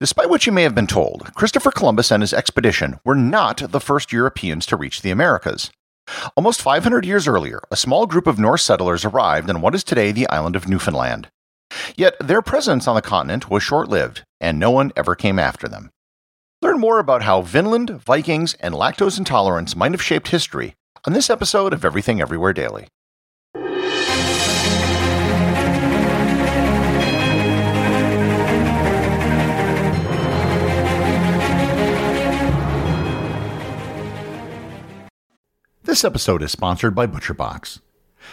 Despite what you may have been told, Christopher Columbus and his expedition were not the first Europeans to reach the Americas. Almost 500 years earlier, a small group of Norse settlers arrived on what is today the island of Newfoundland. Yet their presence on the continent was short lived, and no one ever came after them. Learn more about how Vinland, Vikings, and lactose intolerance might have shaped history on this episode of Everything Everywhere Daily. This episode is sponsored by ButcherBox.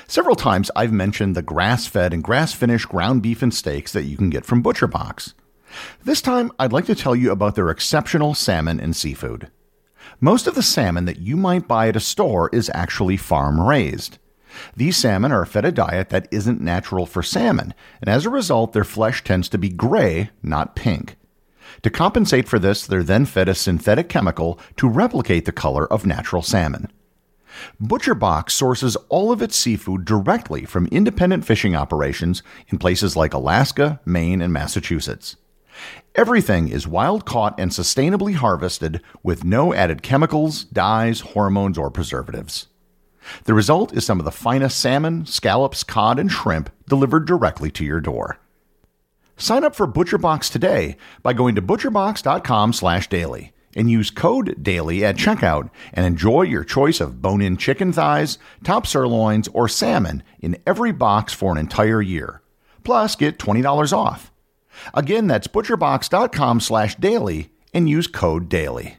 Several times I've mentioned the grass fed and grass finished ground beef and steaks that you can get from ButcherBox. This time, I'd like to tell you about their exceptional salmon and seafood. Most of the salmon that you might buy at a store is actually farm raised. These salmon are fed a diet that isn't natural for salmon, and as a result, their flesh tends to be gray, not pink. To compensate for this, they're then fed a synthetic chemical to replicate the color of natural salmon. ButcherBox sources all of its seafood directly from independent fishing operations in places like Alaska, Maine, and Massachusetts. Everything is wild caught and sustainably harvested with no added chemicals, dyes, hormones, or preservatives. The result is some of the finest salmon, scallops, cod, and shrimp delivered directly to your door. Sign up for ButcherBox today by going to butcherbox.com/daily and use code DAILY at checkout and enjoy your choice of bone in chicken thighs, top sirloins, or salmon in every box for an entire year. Plus, get $20 off. Again, that's butcherbox.com slash daily and use code DAILY.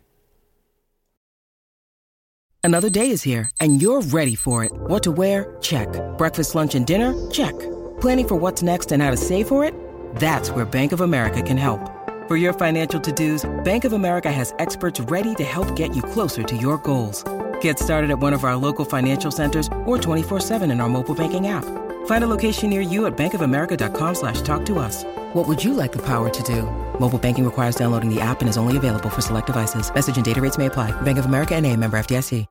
Another day is here and you're ready for it. What to wear? Check. Breakfast, lunch, and dinner? Check. Planning for what's next and how to save for it? That's where Bank of America can help. For your financial to-dos, Bank of America has experts ready to help get you closer to your goals. Get started at one of our local financial centers or 24-7 in our mobile banking app. Find a location near you at bankofamerica.com slash talk to us. What would you like the power to do? Mobile banking requires downloading the app and is only available for select devices. Message and data rates may apply. Bank of America and a member FDIC.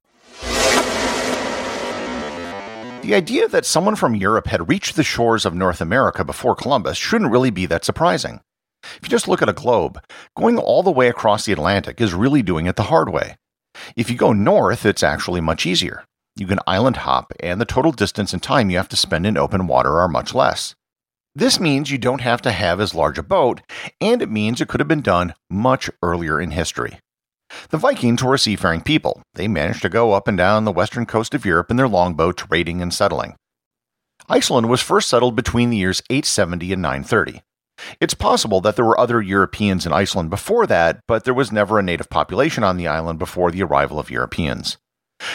The idea that someone from Europe had reached the shores of North America before Columbus shouldn't really be that surprising. If you just look at a globe, going all the way across the Atlantic is really doing it the hard way. If you go north, it's actually much easier. You can island hop, and the total distance and time you have to spend in open water are much less. This means you don't have to have as large a boat, and it means it could have been done much earlier in history. The Vikings were a seafaring people. They managed to go up and down the western coast of Europe in their longboats, trading and settling. Iceland was first settled between the years 870 and 930. It's possible that there were other Europeans in Iceland before that, but there was never a native population on the island before the arrival of Europeans.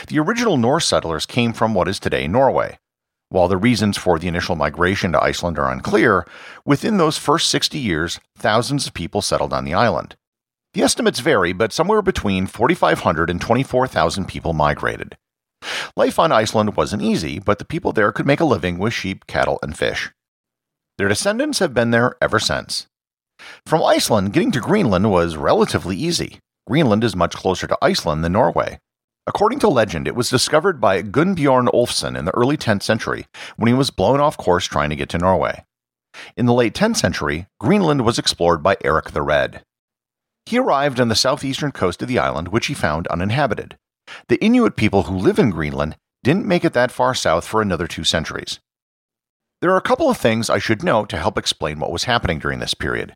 The original Norse settlers came from what is today Norway. While the reasons for the initial migration to Iceland are unclear, within those first 60 years, thousands of people settled on the island. The estimates vary, but somewhere between 4,500 and 24,000 people migrated. Life on Iceland wasn't easy, but the people there could make a living with sheep, cattle, and fish. Their descendants have been there ever since. From Iceland, getting to Greenland was relatively easy. Greenland is much closer to Iceland than Norway. According to legend, it was discovered by Gunnbjorn Olfsson in the early 10th century when he was blown off course trying to get to Norway. In the late 10th century, Greenland was explored by Eric the Red. He arrived on the southeastern coast of the island, which he found uninhabited. The Inuit people who live in Greenland didn't make it that far south for another two centuries. There are a couple of things I should note to help explain what was happening during this period.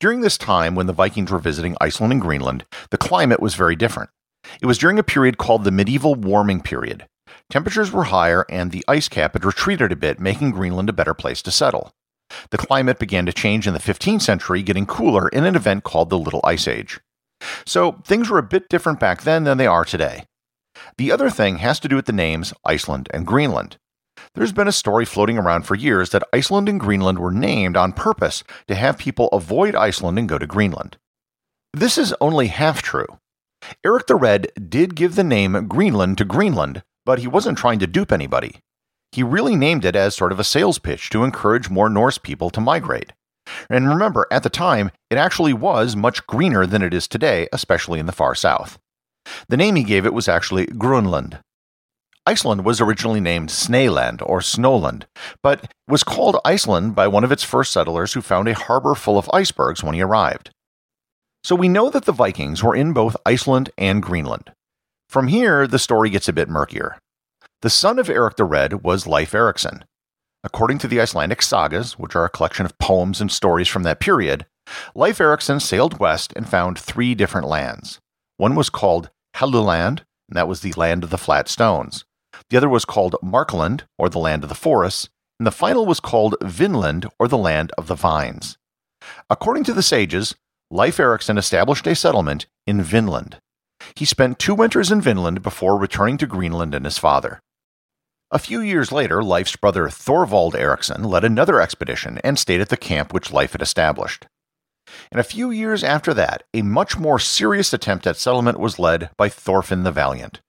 During this time, when the Vikings were visiting Iceland and Greenland, the climate was very different. It was during a period called the medieval warming period. Temperatures were higher and the ice cap had retreated a bit, making Greenland a better place to settle. The climate began to change in the 15th century, getting cooler in an event called the Little Ice Age. So things were a bit different back then than they are today. The other thing has to do with the names Iceland and Greenland. There's been a story floating around for years that Iceland and Greenland were named on purpose to have people avoid Iceland and go to Greenland. This is only half true. Eric the Red did give the name Greenland to Greenland, but he wasn't trying to dupe anybody. He really named it as sort of a sales pitch to encourage more Norse people to migrate. And remember, at the time, it actually was much greener than it is today, especially in the far south. The name he gave it was actually Grunland, Iceland was originally named Snaeland or Snowland, but was called Iceland by one of its first settlers who found a harbor full of icebergs when he arrived. So we know that the Vikings were in both Iceland and Greenland. From here, the story gets a bit murkier. The son of Eric the Red was Leif Erikson. According to the Icelandic sagas, which are a collection of poems and stories from that period, Leif Erikson sailed west and found three different lands. One was called Helluland, and that was the land of the flat stones. The other was called Markland, or the land of the forests, and the final was called Vinland, or the land of the vines. According to the sages, Leif Erikson established a settlement in Vinland. He spent two winters in Vinland before returning to Greenland and his father. A few years later, Leif's brother Thorvald Eriksson led another expedition and stayed at the camp which Leif had established. And a few years after that, a much more serious attempt at settlement was led by Thorfinn the Valiant.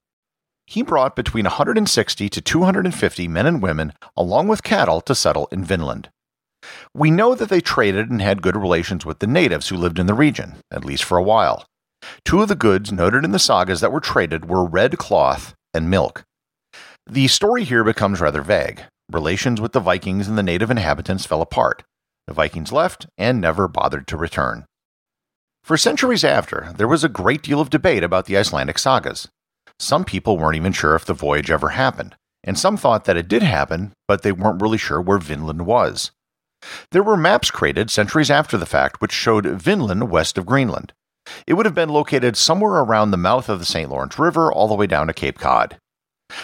He brought between 160 to 250 men and women, along with cattle, to settle in Vinland. We know that they traded and had good relations with the natives who lived in the region, at least for a while. Two of the goods noted in the sagas that were traded were red cloth and milk. The story here becomes rather vague. Relations with the Vikings and the native inhabitants fell apart. The Vikings left and never bothered to return. For centuries after, there was a great deal of debate about the Icelandic sagas. Some people weren't even sure if the voyage ever happened, and some thought that it did happen, but they weren't really sure where Vinland was. There were maps created centuries after the fact which showed Vinland west of Greenland. It would have been located somewhere around the mouth of the St. Lawrence River all the way down to Cape Cod.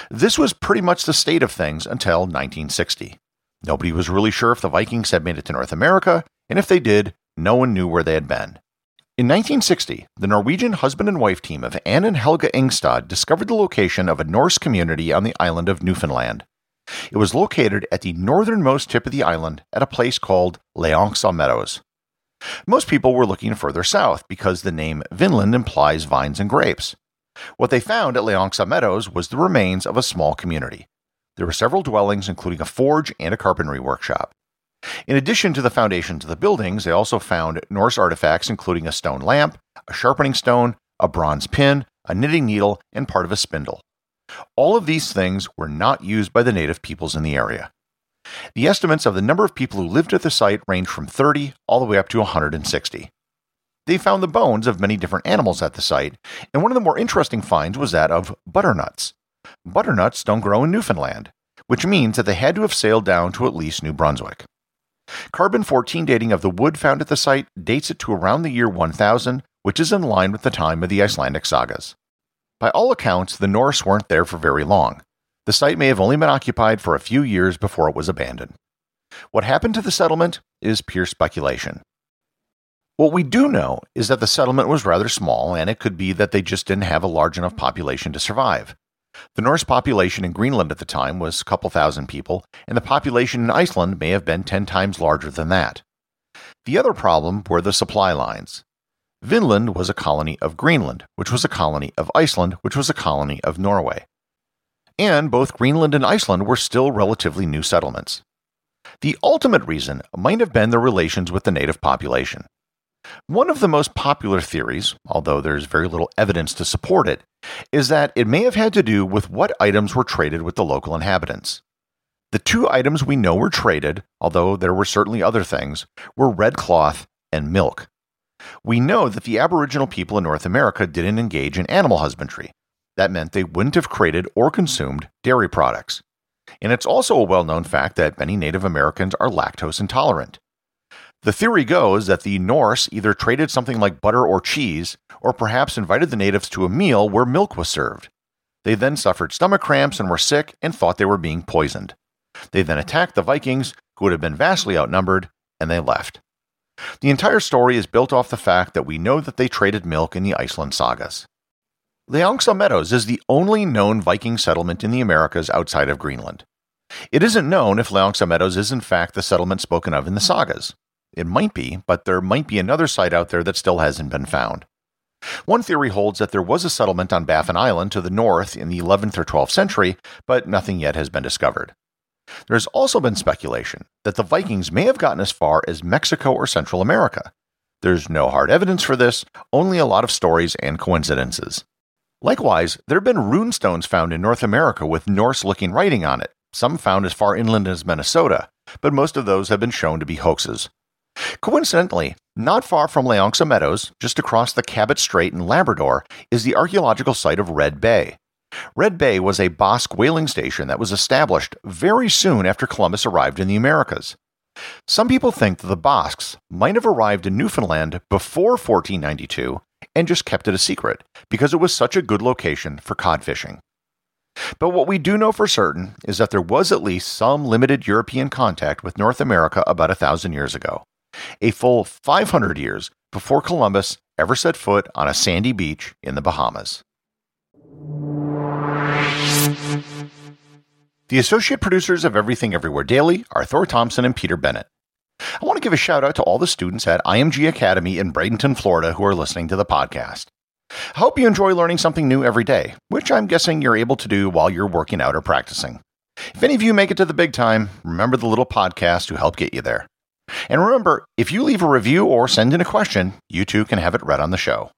This was pretty much the state of things until 1960. Nobody was really sure if the Vikings had made it to North America, and if they did, no one knew where they had been. In 1960, the Norwegian husband and wife team of Anne and Helga Ingstad discovered the location of a Norse community on the island of Newfoundland. It was located at the northernmost tip of the island at a place called L'Anse aux Meadows. Most people were looking further south because the name Vinland implies vines and grapes. What they found at L'Anse aux Meadows was the remains of a small community. There were several dwellings, including a forge and a carpentry workshop. In addition to the foundations of the buildings, they also found Norse artifacts, including a stone lamp, a sharpening stone, a bronze pin, a knitting needle, and part of a spindle. All of these things were not used by the native peoples in the area. The estimates of the number of people who lived at the site range from 30 all the way up to 160. They found the bones of many different animals at the site, and one of the more interesting finds was that of butternuts. Butternuts don't grow in Newfoundland, which means that they had to have sailed down to at least New Brunswick. Carbon 14 dating of the wood found at the site dates it to around the year 1000, which is in line with the time of the Icelandic sagas. By all accounts, the Norse weren't there for very long. The site may have only been occupied for a few years before it was abandoned. What happened to the settlement is pure speculation. What we do know is that the settlement was rather small, and it could be that they just didn't have a large enough population to survive. The Norse population in Greenland at the time was a couple thousand people, and the population in Iceland may have been 10 times larger than that. The other problem were the supply lines. Vinland was a colony of Greenland, which was a colony of Iceland, which was a colony of Norway and both Greenland and Iceland were still relatively new settlements. The ultimate reason might have been their relations with the native population. One of the most popular theories, although there's very little evidence to support it, is that it may have had to do with what items were traded with the local inhabitants. The two items we know were traded, although there were certainly other things, were red cloth and milk. We know that the Aboriginal people in North America didn't engage in animal husbandry, that meant they wouldn't have created or consumed dairy products. And it's also a well known fact that many Native Americans are lactose intolerant. The theory goes that the Norse either traded something like butter or cheese, or perhaps invited the natives to a meal where milk was served. They then suffered stomach cramps and were sick and thought they were being poisoned. They then attacked the Vikings, who would have been vastly outnumbered, and they left. The entire story is built off the fact that we know that they traded milk in the Iceland sagas. L'Anse aux Meadows is the only known Viking settlement in the Americas outside of Greenland. It isn't known if L'Anse aux Meadows is in fact the settlement spoken of in the sagas. It might be, but there might be another site out there that still hasn't been found. One theory holds that there was a settlement on Baffin Island to the north in the 11th or 12th century, but nothing yet has been discovered. There has also been speculation that the Vikings may have gotten as far as Mexico or Central America. There's no hard evidence for this, only a lot of stories and coincidences. Likewise, there have been runestones found in North America with Norse looking writing on it, some found as far inland as Minnesota, but most of those have been shown to be hoaxes. Coincidentally, not far from L'Anse aux Meadows, just across the Cabot Strait in Labrador, is the archaeological site of Red Bay. Red Bay was a Basque whaling station that was established very soon after Columbus arrived in the Americas. Some people think that the Basques might have arrived in Newfoundland before 1492 and just kept it a secret because it was such a good location for cod fishing. But what we do know for certain is that there was at least some limited European contact with North America about a thousand years ago, a full 500 years before Columbus ever set foot on a sandy beach in the Bahamas. The associate producers of Everything Everywhere Daily are Thor Thompson and Peter Bennett. I want to give a shout out to all the students at IMG Academy in Bradenton, Florida, who are listening to the podcast. I hope you enjoy learning something new every day, which I'm guessing you're able to do while you're working out or practicing. If any of you make it to the big time, remember the little podcast to help get you there. And remember, if you leave a review or send in a question, you too can have it read on the show.